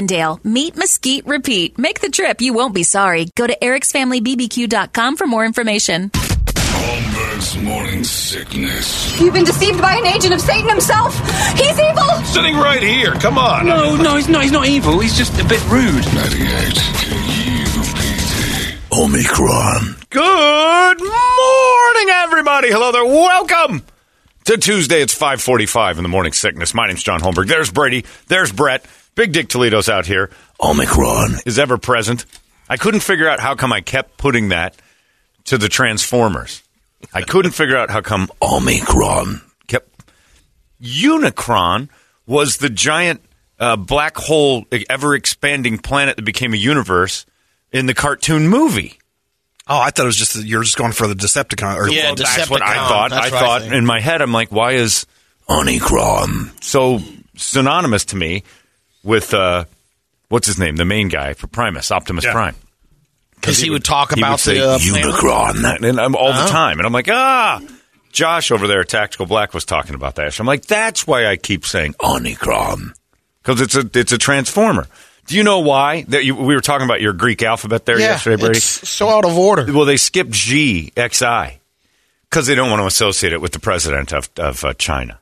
Meat, mesquite, repeat. Make the trip, you won't be sorry. Go to ericsfamilybbq.com for more information. Holmberg's morning sickness. You've been deceived by an agent of Satan himself. He's evil. Sitting right here. Come on. No, no, he's not. He's not evil. He's just a bit rude. 98 KUPD. Omicron. Good morning, everybody. Hello there. Welcome to Tuesday. It's 545 in the morning sickness. My name's John Holmberg. There's Brady. There's Brett. Big Dick Toledo's out here. Omicron is ever present. I couldn't figure out how come I kept putting that to the Transformers. I couldn't figure out how come Omicron kept. Unicron was the giant uh, black hole, ever expanding planet that became a universe in the cartoon movie. Oh, I thought it was just that you're just going for the Decepticon. Or, Yeah, well, That's what I thought. That's I what I thought in my head, I'm like, why is Omicron so synonymous to me with uh, what's his name, the main guy for Primus, Optimus Yeah. Prime? Because he would talk He about would say the uh, planet. Unicron and I'm all the Oh. time, and I'm like, ah. Josh over there Tactical Black was talking about that. So I'm like, that's why I keep saying Omicron because it's a it's a transformer. Do you know why? That you, we were talking about your Greek alphabet there Yeah, yesterday, Brady. it's so out of order. Well, they skipped G X I because they don't want to associate it with the president of of uh, China.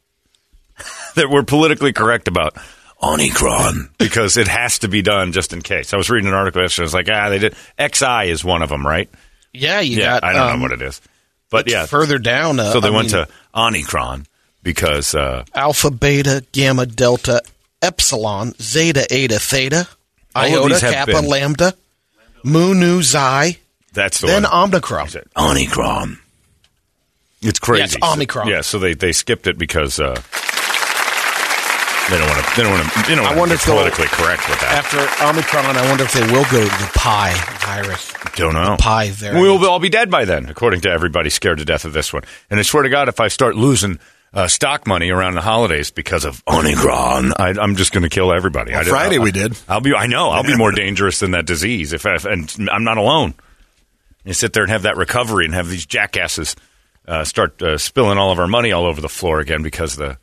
that we're politically correct about Omicron because it has to be done just in case. I was reading an article yesterday. I was like, ah, they did XI is one of them, right? Yeah, you yeah, got. I don't um, know what it is, but yeah. further down. Uh, so they I went mean, to Omicron because uh, alpha, beta, gamma, delta, epsilon, zeta, eta, theta, iota, kappa, been- lambda, mu, nu, xi, that's the then one. omicron. Omicron. It's crazy. Yeah, it's Omicron. yeah, so they, they skipped it because uh, they don't want to. They don't want to. They don't I wonder to if politically correct with that. After omicron, I wonder if they will go to the pi virus. Don't know. Pi variant. We'll all be dead by then, according to everybody scared to death of this one. And I swear to God, if I start losing uh, stock money around the holidays because of Omicron, I, I'm just going to kill everybody. Well, I, Friday I'll, we did. I'll be. I know. I'll be more dangerous than that disease. If, I, and I'm not alone. You sit there and have that recovery and have these jackasses uh, start uh, spilling all of our money all over the floor again because the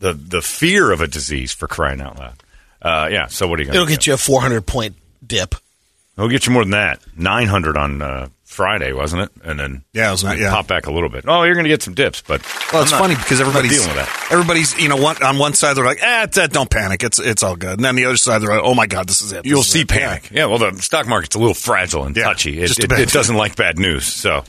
the the fear of a disease for crying out loud. Uh, yeah. So what are you going to It'll do? get you a 400 point dip. It'll get you more than that. Nine hundred on uh, Friday, wasn't it? And then Yeah, it was not- yeah. pop back a little bit. Oh, you're going to get some dips, but Well, it's I'm not- funny because everybody's dealing with that. everybody's you know one, on one side they're like, ah, it's, uh, don't panic, it's it's all good, and then the other side they're like, oh my god, this is it. This You'll is see it. panic. Yeah. Well, the stock market's a little fragile and Yeah, touchy. It, just it, it doesn't like bad news. So, yeah,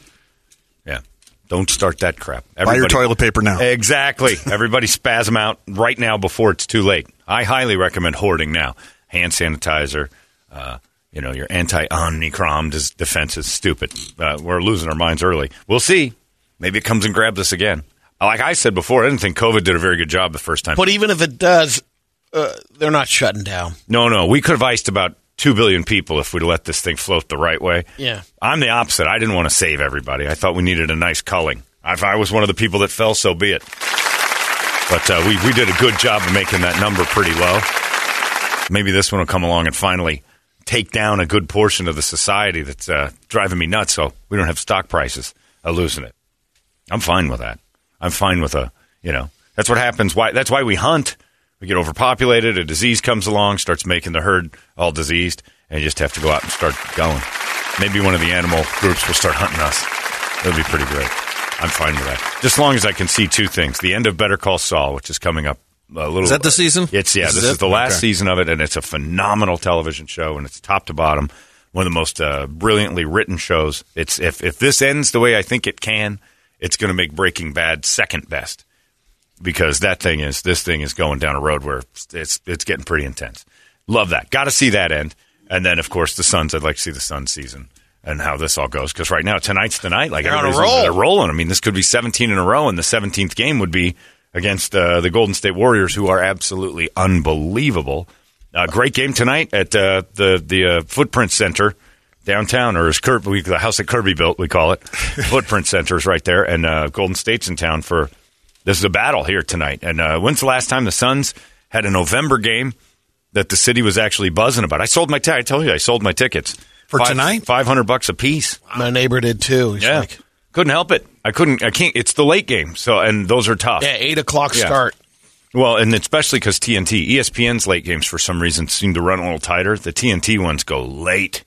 don't start that crap. Buy your toilet paper now. Exactly. Everybody spasm out right now before it's too late. I highly recommend hoarding now. Hand sanitizer, uh, you know, your anti-Omicron dis- defense is stupid. Uh, we're losing our minds early. We'll see. Maybe it comes and grabs us again. Like I said before, I didn't think COVID did a very good job the first time. But even if it does, uh, they're not shutting down. No, no, we could have iced about two billion people if we'd let this thing float the right way. Yeah. I'm the opposite. I didn't want to save everybody. I thought we needed a nice culling. If I was one of the people that fell, so be it. But uh, we we did a good job of making that number pretty low. Maybe this one will come along and finally take down a good portion of the society that's uh, driving me nuts. So we don't have stock prices uh, losing it. I'm fine with that. I'm fine with a you know that's what happens. Why that's why we hunt. We get overpopulated. A disease comes along, starts making the herd all diseased, and you just have to go out and start going. Maybe one of the animal groups will start hunting us. It'll be pretty great. I'm fine with that. Just as long as I can see two things: the end of Better Call Saul, which is coming up a little. Is that the season? It's yeah. This This, is is, the last Okay. season of it, and it's a phenomenal television show, and it's top to bottom one of the most uh, brilliantly written shows. It's if if this ends the way I think it can, it's going to make Breaking Bad second best because that thing is this thing is going down a road where it's it's getting pretty intense. Love that. Got to see that end. And then, of course, the Suns. I'd like to see the Sun season and how this all goes. Because right now, tonight's the night. Like They're on a roll. they're rolling. I mean, this could be 17 in a row, and the 17th game would be against uh, the Golden State Warriors, who are absolutely unbelievable. Uh, great game tonight at uh, the the uh, Footprint Center downtown, or as Kirby, the house that Kirby built, we call it. Footprint Center is right there, and uh, Golden State's in town for this is a battle here tonight. And uh, when's the last time the Suns had a November game that the city was actually buzzing about? I sold my t- I told you I sold my tickets For tonight? five hundred bucks a piece. My neighbor did too. He's Yeah, like, couldn't help it. I couldn't. I can't. It's the late game, so and those are tough. yeah, eight o'clock Yeah. start. Well, and especially because TNT, ESPN's late games for some reason seem to run a little tighter. The TNT ones go late,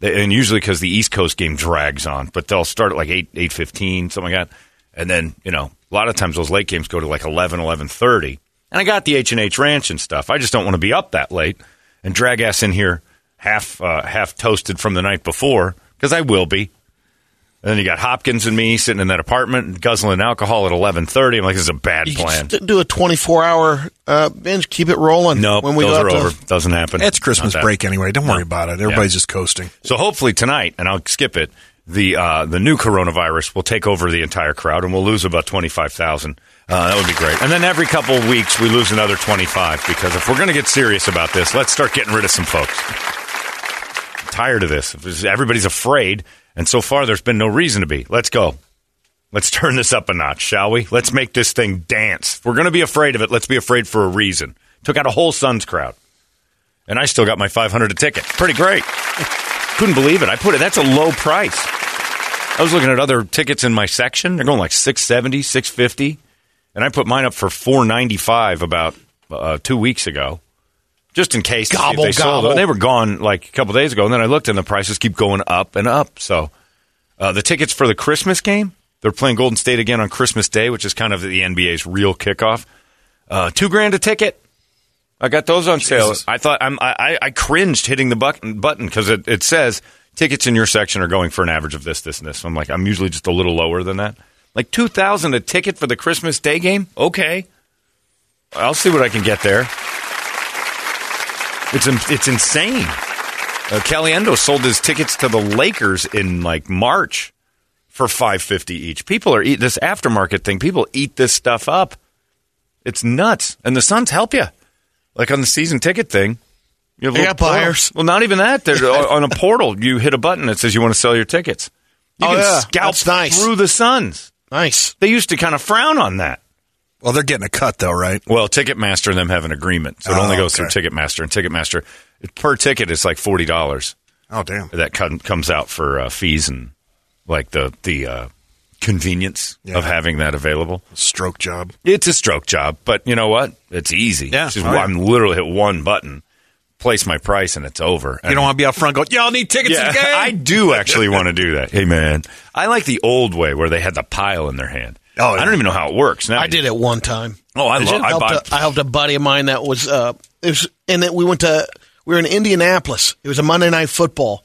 and usually because the East Coast game drags on. But they'll start at like eight eight fifteen, something like that, and then you know a lot of times those late games go to like 11, 11.30. And I got the H and H Ranch and stuff. I just don't want to be up that late and drag ass in here half uh, half toasted from the night before because I will be. And then you got Hopkins and me sitting in that apartment guzzling alcohol at eleven thirty. I'm like, this is a bad You plan. just do a twenty-four hour uh, binge. Keep it rolling. No, when we those go are out to- over. Doesn't happen. It's Christmas break anyway. Don't worry about it. Everybody's Yeah. just coasting. So hopefully tonight, and I'll skip it. The uh, the new coronavirus will take over the entire crowd, and we'll lose about twenty five thousand. Uh, that would be great. And then every couple of weeks, we lose another twenty five because if we're going to get serious about this, let's start getting rid of some folks. I'm tired of this. Everybody's afraid, and so far there's been no reason to be. Let's go. Let's turn this up a notch, shall we? Let's make this thing dance. If we're going to be afraid of it, let's be afraid for a reason. Took out a whole Suns crowd. And I still got my 500 a ticket. Pretty great. Couldn't believe it. I put it, that's a low price. I was looking at other tickets in my section. They're going like 670, 650. And I put mine up for 495 about uh, two weeks ago. Just in case to see if Gobble, they sold. gobble. They were gone like a couple days ago. And then I looked and the prices keep going up and up. So uh, the tickets for the Christmas game, they're playing Golden State again on Christmas Day, which is kind of the NBA's real kickoff. Uh, two grand a ticket. I got those on sale. I thought I'm, I, I- cringed hitting the button button because it, it says tickets in your section are going for an average of this, this, and this. I'm like, I'm usually just a little lower than that. Like two thousand a ticket for the Christmas Day game. Okay, I'll see what I can get there. It's it's insane. Uh, Caliendo sold his tickets to the Lakers in like March for five fifty each. People are eat this aftermarket thing. People eat this stuff up. It's nuts, and the Suns help you. Like on the season ticket thing, you have a little buyers. Well, not even that. They're on a portal. You hit a button that says you want to sell your tickets. You Oh, can yeah. scalp That's nice. through the Suns. Nice. They used to kind of frown on that. Well, they're getting a cut though, right? Well, Ticketmaster and them have an agreement, so it Oh, only goes okay. through Ticketmaster. And Ticketmaster, per ticket, is like forty dollars. Oh, damn. that com- comes out for uh, fees and like the the uh, convenience Yeah. of having that available. Stroke job. It's a stroke job, but you know what? It's easy. Yeah. It's just Oh, yeah. I'm literally hit one button, place my price, and it's over. You don't want to be out front going, y'all need tickets yeah, to the game. I do actually want to do that. Hey man, I like the old way where they had the pile in their hand. Oh, yeah. I don't even know how it works now. I did it one time. Oh, I Did love- I helped bought- a, I helped a buddy of mine that was uh, it was, and then we went to we were in Indianapolis. It was a Monday night football,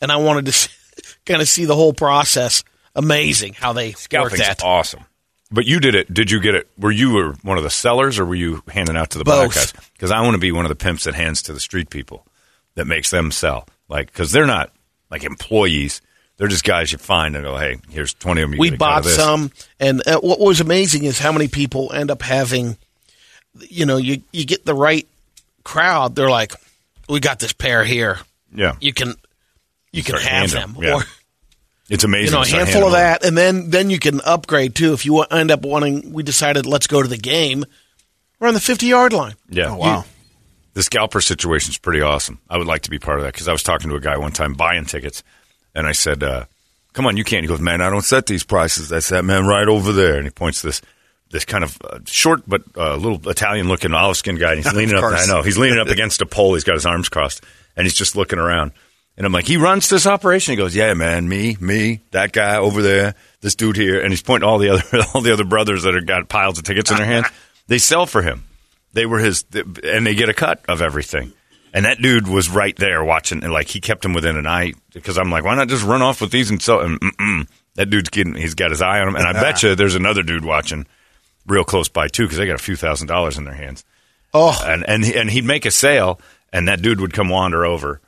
and I wanted to kind of see the whole process. Amazing how they work Scalping's that. awesome. But you did it. Did you get it? Were you were one of the sellers, or were you handing out to the black guys? Because I want to be one of the pimps that hands to the street people, that makes them sell. Like, because they're not like employees; they're just guys you find and go, "Hey, here's twenty of them." You we get a cut of bought this." some, and uh, what was amazing is how many people end up having. You know, you you get the right crowd. They're like, "We got this pair here. Yeah, You can, you can have them." them, yeah. Or it's amazing. you know, a handful of that, and then then you can upgrade too. If you end up wanting, we decided let's go to the game. We're on the fifty yard line. Yeah. Oh, wow. the scalper situation is pretty awesome. I would like to be part of that because I was talking to a guy one time buying tickets, and I said, uh, "Come on, you can't." He goes, "Man, I don't set these prices. That's that man right over there." And he points this this kind of uh, short but uh, little Italian looking olive skinned guy. And he's leaning up. I know he's leaning up against a pole. He's got his arms crossed, and he's just looking around. And I'm like, he runs this operation. He goes, yeah, man, me, me, that guy over there, this dude here, and he's pointing all the other all the other brothers that have got piles of tickets in their hands. They sell for him. They were his, and they get a cut of everything. And that dude was right there watching, and like he kept him within an eye because I'm like, why not just run off with these and sell? And mm-mm, that dude's getting, he's got his eye on him, and I bet you there's another dude watching real close by too because they got a few thousand dollars in their hands. Oh, And and and he'd make a sale, and that dude would come wander over,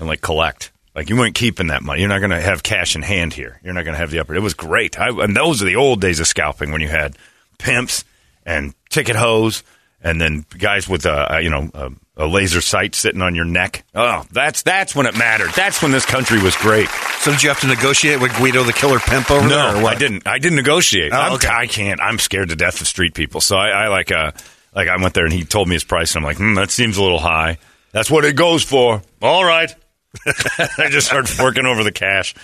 and like collect. Like you weren't keeping that money. You're not going to have cash in hand here. You're not going to have the upper. It was great. I, and those are the old days of scalping when you had pimps and ticket hose, and then guys with a, a you know a, a laser sight sitting on your neck. Oh, that's that's when it mattered. That's when this country was great. So did you have to negotiate with Guido the Killer Pimp over there? No. I didn't. I didn't negotiate. Oh, okay. I can't. I'm scared to death of street people. So I, I like uh like I went there and he told me his price and I'm like, hmm, that seems a little high. That's what it goes for. All right. I just started forking over the cash.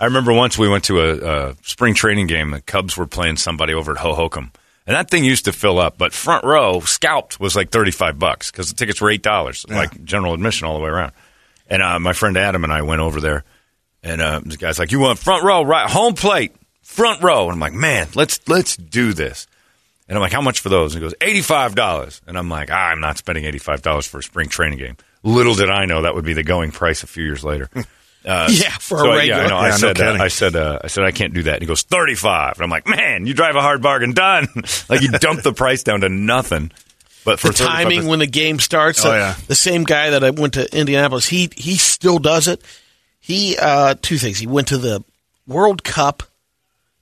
I remember once we went to a, a spring training game. The Cubs were playing somebody over at Hohokam, and that thing used to fill up. But front row scalped was like thirty five bucks because the tickets were eight dollars, like general admission all the way around. And uh, my friend Adam and I went over there, and uh, the guy's like, "You want front row, right? Home plate, front row." And I'm like, "Man, let's let's do this." And I'm like, "How much for those?" And he goes, 85 dollars." And I'm like, ah, "I'm not spending eighty five dollars for a spring training game." Little did I know that would be the going price a few years later. Uh, Yeah, for a so, regular. Yeah, I know. I Yeah, no said, uh, kidding. I said, uh, I said, I can't do that. And he goes, thirty-five. And I'm like, man, you drive a hard bargain. Done. like you dump the price down to nothing. But for the timing when the game starts. Oh, uh, yeah. The same guy that I went to Indianapolis, he he still does it. He uh, two things. He went to the World Cup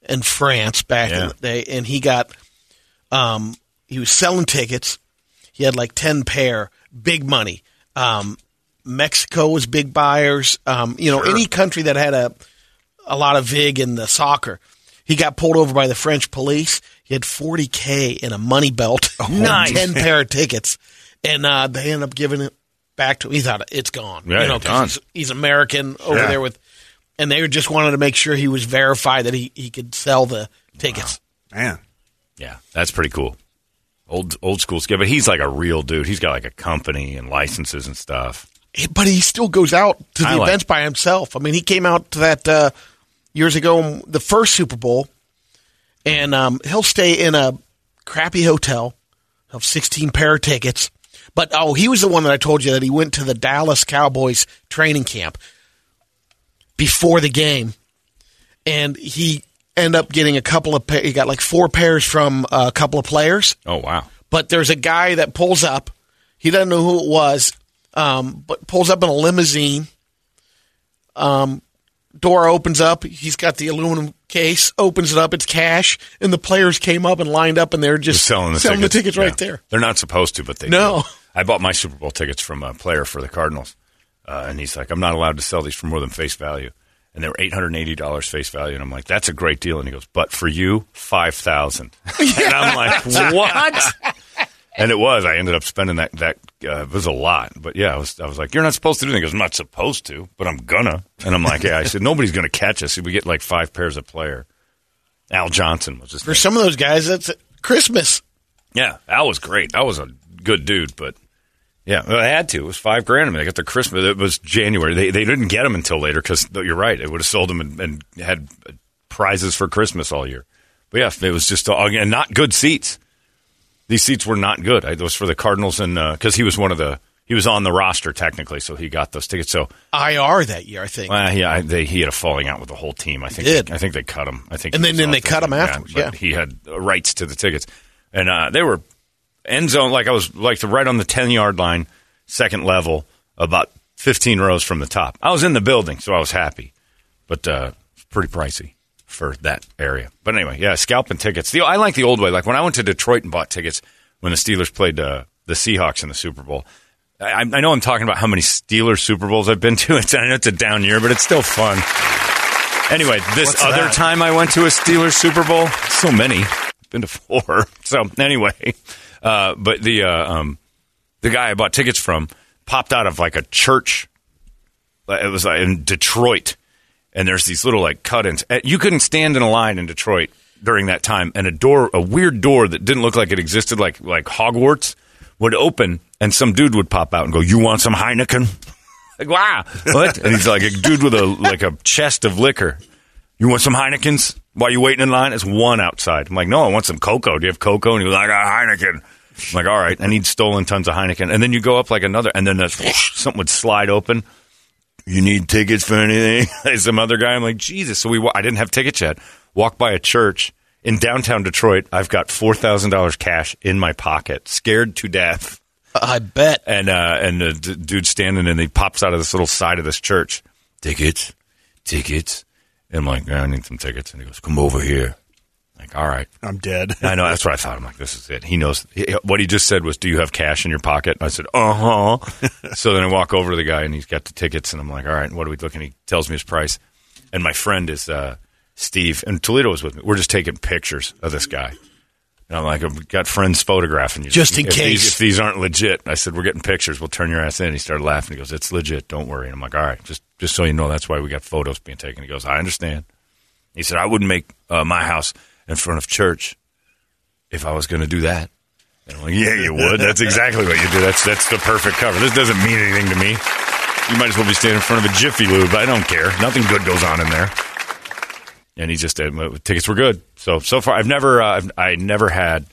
in France back in the day, and he got um, he was selling tickets. He had like ten pair, big money. Um, Mexico was big buyers. Um, you know, any country that had a a lot of vig in the soccer. He got pulled over by the French police. He had 40k in a money belt, Nice. ten pair of tickets, and uh, they ended up giving it back to him. He thought it's gone. Yeah, you know, done. 'cause he's, he's American over Yeah. there with, and they just wanted to make sure he was verified that he, he could sell the tickets. Man. Yeah, that's pretty cool. Old old school skill, but he's like a real dude. He's got like a company and licenses and stuff. But he still goes out to the I like- events by himself. I mean, he came out to that uh, years ago, the first Super Bowl, and um, he'll stay in a crappy hotel, have 16 pair of tickets. But oh, he was the one that I told you that he went to the Dallas Cowboys training camp before the game, and he ended up getting a couple of. Pa- he got like four pairs from a couple of players Oh wow, but there's a guy that pulls up. He doesn't know who it was, um, but pulls up in a limousine. Um, door opens up. He's got the aluminum case. Opens it up. It's cash, and the players came up and lined up, and they're just Just selling the selling tickets, the tickets right Yeah. there. They're not supposed to, but they No. do. I bought my Super Bowl tickets from a player for the Cardinals, uh, and he's like, "I'm not allowed to sell these for more than face value." And they were eight hundred and eighty dollars face value, and I'm like, "That's a great deal." And he goes, "But for you, five thousand. and I'm like, "What?" And it was. I ended up spending that. That uh, it was a lot, but yeah, I was. I was like, "You're not supposed to do that." He goes, "I'm not supposed to, but I'm gonna." And I'm like, "Yeah." I said, "Nobody's gonna catch us. If we get like five pairs of player." Al Johnson was his For name. some of those guys, that's Christmas. Yeah, Al was great. Al was a good dude, but yeah, well, they had to. It was five grand. I mean, they got the Christmas. It was January. They they didn't get them until later because you're right. It would have sold them and, and had prizes for Christmas all year. But yeah, it was just all, and not good seats. These seats were not good. I, it was for the Cardinals and because he was one of the he was on the roster technically, so he got those tickets. So IR that year, I think. uh, yeah, I, they, he had a falling out with the whole team. I think. Did. I think they cut him. I think. And then- then they cut him afterwards, but yeah. he had rights to the tickets, and uh, they were end zone. Like I was like the right on the ten yard line, second level, about fifteen rows from the top. I was in the building, so I was happy, but uh, it's pretty pricey for that area. But anyway, yeah, scalping tickets. The, I like the old way. Like when I went to Detroit and bought tickets when the Steelers played uh, the Seahawks in the Super Bowl. I, I know I'm talking about how many Steelers Super Bowls I've been to. It's, I know it's a down year, but it's still fun. Anyway, this What's other that? time I went to a Steelers Super Bowl, so many, been to four. So anyway, uh, but the uh, um, the guy I bought tickets from popped out of like a church. Uh, It was like in Detroit, and there's these little like cut-ins. Uh, You couldn't stand in a line in Detroit during that time, and a door, a weird door that didn't look like it existed, like like Hogwarts, would open, and some dude would pop out and go, "You want some Heineken?" Like, wow, what? And he's like a dude with a like a chest of liquor. You want some Heinekens? While you waiting in line, it's one outside. I'm like, no, I want some cocoa. Do you have cocoa? And he goes, I got Heineken. I'm like, all right. And he'd stolen tons of Heineken. And then you go up like another, and then there's whoosh, something would slide open. You need tickets for anything? Some other guy. I'm like, Jesus. So we, wa- I didn't have tickets yet. Walk by a church in downtown Detroit. I've got four thousand dollars cash in my pocket, scared to death. I bet. and uh, and the d- dude standing and he pops out of this little side of this church. Tickets, tickets. And I'm like, "Yeah, I need some tickets. And he goes, come over here. Like, all right. I'm dead. I know that's what I thought. I'm like, this is it. He knows he- what he just said was, "Do you have cash in your pocket?" And I said, "Uh huh." so then I walk over to the guy and he's got the tickets, and I'm like, "All right, what are we looking?" He tells me his price, and my friend is uh, Steve, and Toledo was with me. We're just taking pictures of this guy. And I'm like, I've got friends photographing you. Just in if case. These, if these aren't legit, I said, we're getting pictures. We'll turn your ass in. He started laughing. He goes, it's legit. Don't worry. And I'm like, all right, just just so you know, that's why we got photos being taken. He goes, I understand. He said, I wouldn't make uh, my house in front of church if I was going to do that. And I'm like, yeah, you would. That's exactly what you do. That's that's the perfect cover. This doesn't mean anything to me. You might as well be standing in front of a Jiffy Lube. I don't care. Nothing good goes on in there. And he just uh, tickets were good. So so far, I've never uh, I've, I never had.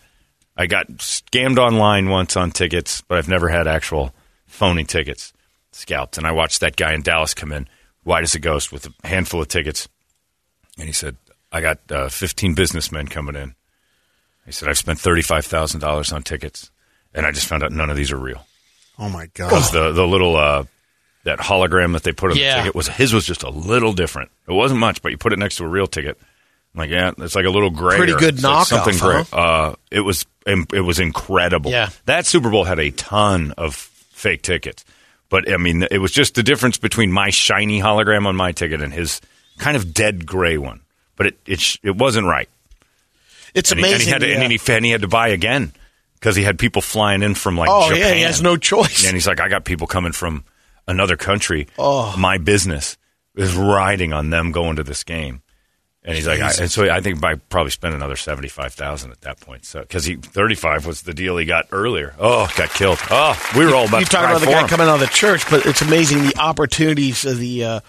I got scammed online once on tickets, but I've never had actual phony tickets scalped. And I watched that guy in Dallas come in, white as a ghost, with a handful of tickets. And he said, I got uh, 15 businessmen coming in. He said, I've spent $35,000 on tickets. And I just found out none of these are real. Oh my god. Because the, the little, uh, that hologram that they put on Yeah. the ticket was, his was just a little different. It wasn't much, but you put it next to a real ticket. I'm like, yeah, it's like a little gray. Pretty good knockoff, Something huh? gray. Uh, it was, it was incredible. Yeah. That Super Bowl had a ton of fake tickets. But I mean, it was just the difference between my shiny hologram on my ticket and his kind of dead gray one. But it it, it wasn't right. It's And he, amazing. and he had to, yeah. and, he, and he had to buy again because he had people flying in from like oh Japan. yeah, he has no choice. And he's like, I got people coming from another country. Oh. My business is riding on them going to this game. And he's like, I, and so I think I probably spent another seventy five thousand at that point. So because he thirty five was the deal he got earlier. Oh, got killed. Oh, we were all about you talk about the guy him. coming out of the church, but it's amazing the opportunities of the uh,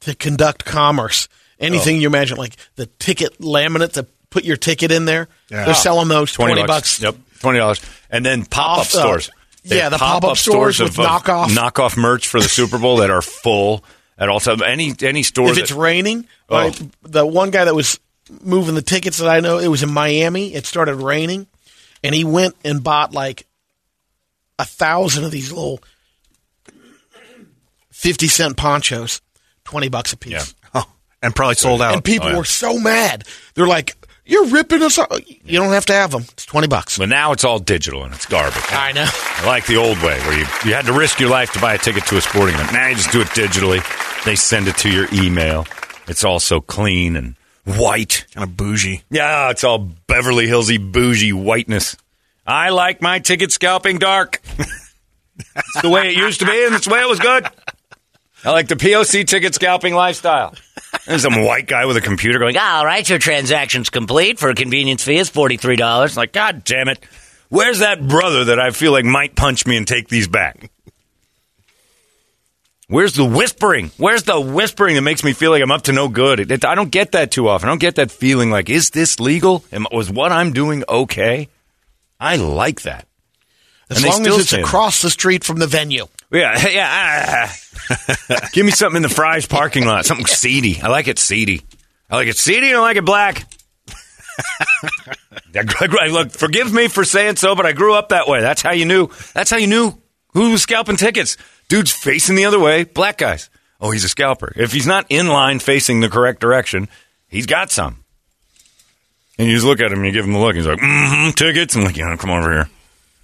to conduct commerce. Oh. Anything you imagine, like the ticket laminate to put your ticket in there. Yeah. They're selling those twenty, bucks. Yep, twenty dollars. And then pop up stores. Yeah, the pop-up stores with knockoff- knockoff merch for the Super Bowl that are full at all times. Any any store If that- it's raining, Oh. right, the one guy that was moving the tickets that I know, it was in Miami. It started raining, and he went and bought like a thousand of these little fifty cent ponchos, twenty bucks a piece. Yeah. Oh, and probably sold out. And people Oh, yeah. were so mad. They're like, "You're ripping us off." You don't have to have them. It's twenty bucks. But now it's all digital and it's garbage. I know. I like the old way where you, you had to risk your life to buy a ticket to a sporting event. Now you just do it digitally. They send it to your email. It's all so clean and white. kind of bougie. Yeah, it's all Beverly Hillsy bougie whiteness. I like my ticket scalping dark. it's the way it used to be, and it's the way it was good. I like the POC ticket scalping lifestyle. There's some white guy with a computer going, all right, your transaction's complete for a convenience fee is $43. Like, God damn it. Where's that brother that I feel like might punch me and take these back? Where's the whispering? Where's the whispering that makes me feel like I'm up to no good? It, it- I don't get that too often. I don't get that feeling like, is this legal? Am, was what I'm doing okay? I like that. As And long as it's say that. across the street from the venue. Yeah, yeah. ah. Give me something in the Fry's parking lot. Something seedy. I like it seedy. I like it seedy and I like it black. Look, forgive me for saying so, but I grew up that way. That's how you knew. That's how you knew who was scalping tickets. Dude's facing the other way. Black guys. Oh, he's a scalper. If he's not in line facing the correct direction, he's got some. And you just look at him and you give him the look. He's like, mm-hmm, tickets. I'm like, yeah, come over here.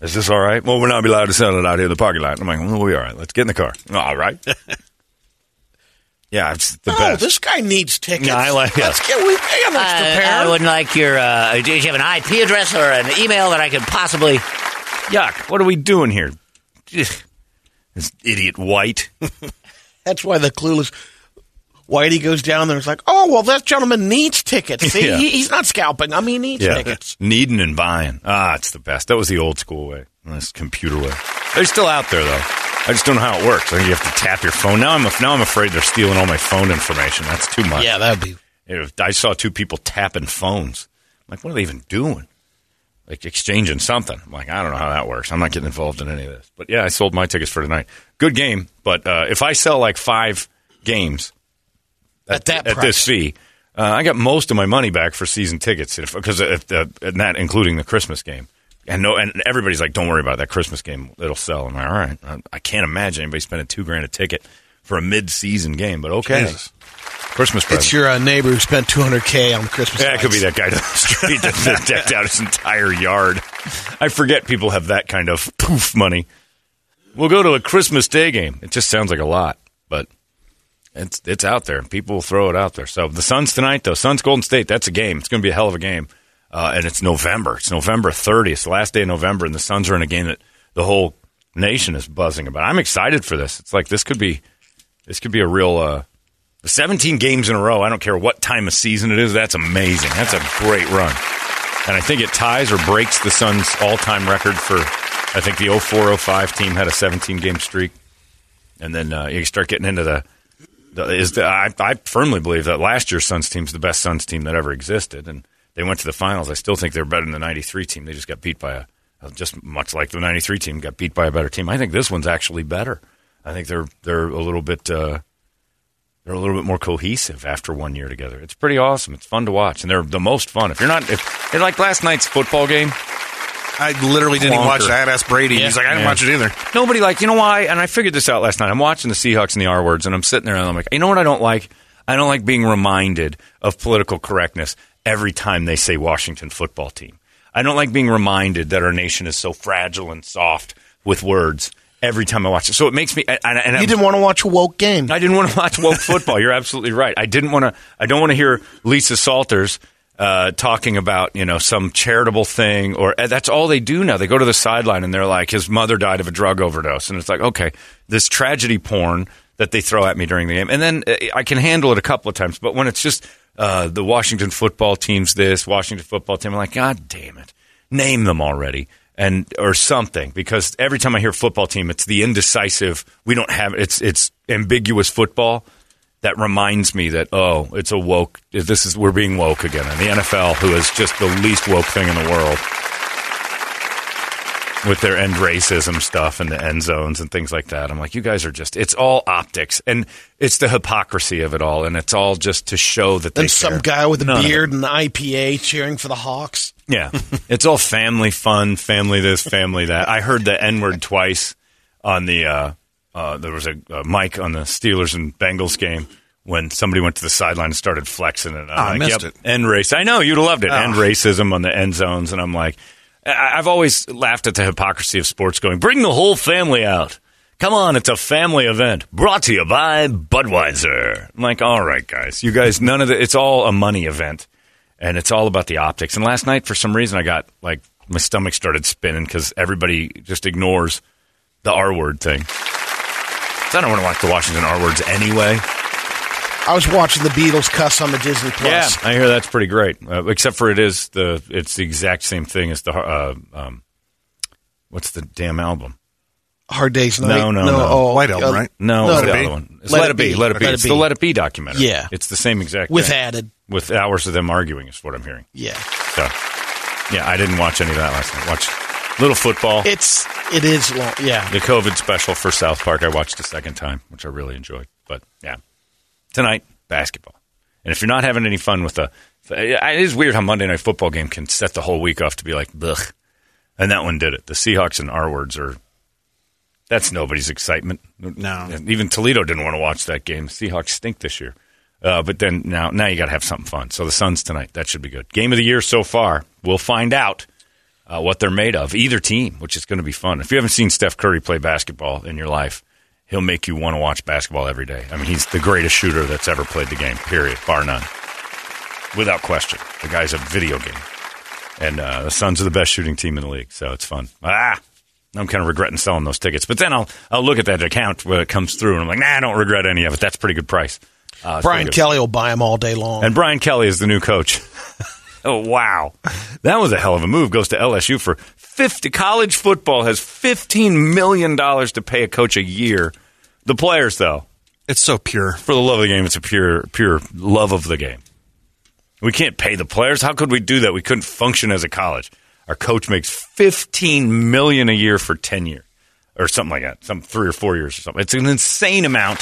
Is this all right? Well, we're not allowed to sell it out here in the parking lot. I'm like, well, we all right. Let's get in the car. All right. yeah, it's the Oh, best. this guy needs tickets. Yeah, I like- yeah. Let's get we pay an extra I, pair. I would like your. Uh, do you have an IP address or an email that I could possibly? Yuck. What are we doing here? This idiot white. That's why the clueless Whitey goes down there and is like, oh, well, that gentleman needs tickets. See, Yeah. he, he's not scalping. I mean, he needs Yeah. tickets. Needing and buying. Ah, it's the best. That was the old school way. This computer way. They're still out there, though. I just don't know how it works. I think you have to tap your phone. Now I'm, now I'm afraid they're stealing all my phone information. That's too much. Yeah, that would be. I saw two people tapping phones. I'm like, what are they even doing? Like exchanging something. I'm like, I don't know how that works. I'm not getting involved in any of this. But yeah, I sold my tickets for tonight. Good game. But uh, if I sell like five games At that at price. this fee, uh, I got most of my money back for season tickets because that including the Christmas game. And no, and everybody's like, "Don't worry about it. that Christmas game; it'll sell." I'm like, "All right." I, I can't imagine anybody spending two grand a ticket for a mid-season game, but okay. Jesus. Christmas present. It's your uh, neighbor who spent 200K on Christmas Yeah, it could be that guy down the street that that decked out his entire yard. I forget people have that kind of poof money. We'll go to a Christmas Day game. It just sounds like a lot, but it's it's out there. People will throw it out there. So the Suns tonight, though, Suns Golden State. That's a game. It's going to be a hell of a game, uh, and it's November. It's November 30th. It's the last day of November, and the Suns are in a game that the whole nation is buzzing about. I'm excited for this. It's like this could be this could be a real. Uh, 17 games in a row. I don't care what time of season it is. That's amazing. That's a great run. And I think it ties or breaks the Suns' all time record for, I think the 0405 team had a 17 game streak. And then uh, you start getting into the. Is the, I, I firmly believe that last year's Suns team's the best Suns team that ever existed. And they went to the finals. I still think they're better than the 93 team. They just got beat by a, just much like the 93 team got beat by a better team. I think this one's actually better. I think they're they're a little bit uh, they're a little bit more cohesive after one year together. It's pretty awesome. It's fun to watch, and they're the most fun. If you're not, if they're like last night's football game, I literally didn't even watch Clunker. that. Ask Brady. He's like, I didn't Yeah. watch it either. nobody like you know why? And I figured this out last night. I'm watching the Seahawks and the R words, and I'm sitting there and I'm like, you know what I don't like? I don't like being reminded of political correctness every time they say Washington football team. I don't like being reminded that our nation is so fragile and soft with words every time I watch it. So it makes me. And, and You didn't want to watch a woke game. I didn't want to watch woke football. You're absolutely right. I didn't want to. I don't want to hear Lisa Salters uh, talking about you know some charitable thing or that's all they do now. They go to the sideline and they're like, his mother died of a drug overdose, and it's like, okay, this tragedy porn that they throw at me during the game, and then uh, I can handle it a couple of times, but when it's just uh, the Washington football team's this, Washington football team, I'm like, God damn it, name them already and or something because every time I hear football team, it's the indecisive. We don't have it's it's ambiguous football that reminds me that oh, it's a woke. This is we're being woke again, and the NFL, who is just the least woke thing in the world. With their end racism stuff and the end zones and things like that, I'm like, you guys are just—it's all optics, and it's the hypocrisy of it all, and it's all just to show that they Then some care. guy with a None beard and an IPA cheering for the Hawks. Yeah. it's all family fun, family this, family that. I heard the N word twice on the, uh, uh, there was a, a mic on the Steelers and Bengals game when somebody went to the sideline and started flexing it. I'm Oh, I missed yep, it. End race. I know, you'd have loved it. Oh. End racism on the end zones. And I'm like, I- I've always laughed at the hypocrisy of sports going, bring the whole family out. Come on, it's a family event. Brought to you by Budweiser. I'm like, all right, guys, you guys, none of the, it's all a money event and it's all about the optics. And last night, for some reason, I got like my stomach started spinning because everybody just ignores the R word thing. 'Cause I don't want to watch the Washington R words anyway. I was watching the Beatles cuss on the Disney Plus. Yeah, I hear that's pretty great. Uh, except for it is the it's the exact same thing as the uh, um, what's the damn album? Hard Day's Night. No, no, no. Oh, White Album, uh, right? No, No, it's the no. other one. It's Let, It Be. Let It Be. Let It it's Be. the Let It Be documentary. Yeah. it's the same exact With thing. added. with hours of them arguing is what I'm hearing. Yeah. So, yeah, I didn't watch any of that last night. Watched little football. It's it is long. Yeah. the COVID special for South Park, I watched a second time, which I really enjoyed. But yeah, tonight basketball. And if you're not having any fun with the, it is weird how Monday Night Football game can set the whole week off to be like, ugh. And that one did it. The Seahawks and R words are. That's nobody's excitement. No. even Toledo didn't want to watch that game. Seahawks stink this year. Uh, but then now, now you got to have something fun. So the Suns tonight, that should be good. Game of the year so far. We'll find out uh, what they're made of. Either team, which is going to be fun. If you haven't seen Steph Curry play basketball in your life, he'll make you want to watch basketball every day. I mean, he's the greatest shooter that's ever played the game. Period, bar none, without question. The guy's a video game, and uh, the Suns are the best shooting team in the league. So it's fun. Ah. I'm kind of regretting selling those tickets, but then I'll I'll look at that account when it comes through, and I'm like, nah, I don't regret any of it. That's a pretty good price. Uh, Brian. Kelly will buy them all day long. And Brian Kelly is the new coach. oh wow, that was a hell of a move. Goes to LSU for fifty. College football has fifteen million dollars to pay a coach a year. The players, though, It's so pure. for the love of the game, it's a pure, pure love of the game. We can't pay the players. How could we do that? We couldn't function as a college. Our coach makes fifteen million a year for ten years, or something like that. Some three or four years or something. It's an insane amount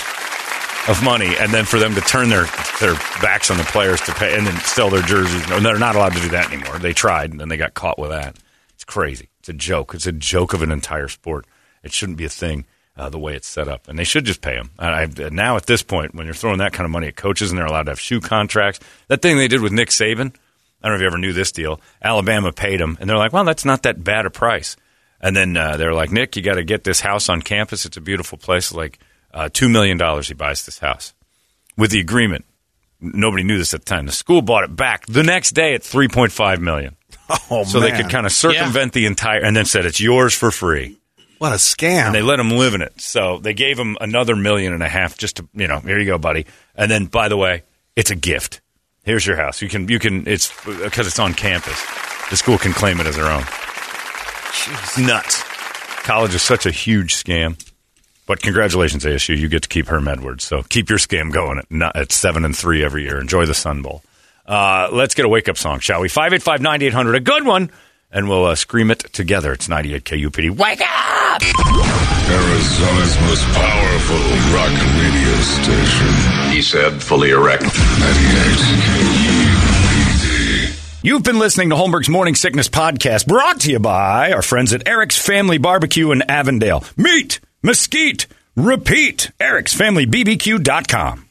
of money, and then for them to turn their their backs on the players to pay and then sell their jerseys. No, they're not allowed to do that anymore. They tried, and then they got caught with that. It's crazy. It's a joke. It's a joke of an entire sport. It shouldn't be a thing uh, the way it's set up, and they should just pay them. I, now at this point, when you're throwing that kind of money at coaches and they're allowed to have shoe contracts, that thing they did with Nick Saban. I don't know if you ever knew this deal. Alabama paid him, and they're like, "Well, that's not that bad a price." And then uh, they're like, "Nick, you got to get this house on campus. It's a beautiful place. Like uh, two million dollars, he buys this house with the agreement. Nobody knew this at the time. The school bought it back the next day at three point five million. Oh, So they could kind of circumvent the entire, and then said it's yours for free. What a scam. And they let him live in it. So they gave him another million and a half just to, you know, here you go, buddy. And then, by the way, it's a gift. Here's your house. You can, you can, it's because it's on campus. The school can claim it as their own. It's nuts. College is such a huge scam. But congratulations, ASU. You get to keep Herm Edwards. So keep your scam going at, at 7 and 3 every year. Enjoy the Sun Bowl. Uh, let's get a wake up song, shall we? 585 9800, a good one. And we'll uh, scream it together. It's 98 KUPD. Wake up! Arizona's most powerful rock radio station. He said, fully erect. 98 KUPD. You've been listening to Holmberg's Morning Sickness Podcast, brought to you by our friends at Eric's Family Barbecue in Avondale. Meat, mesquite, repeat. Eric'sFamilyBBQ.com.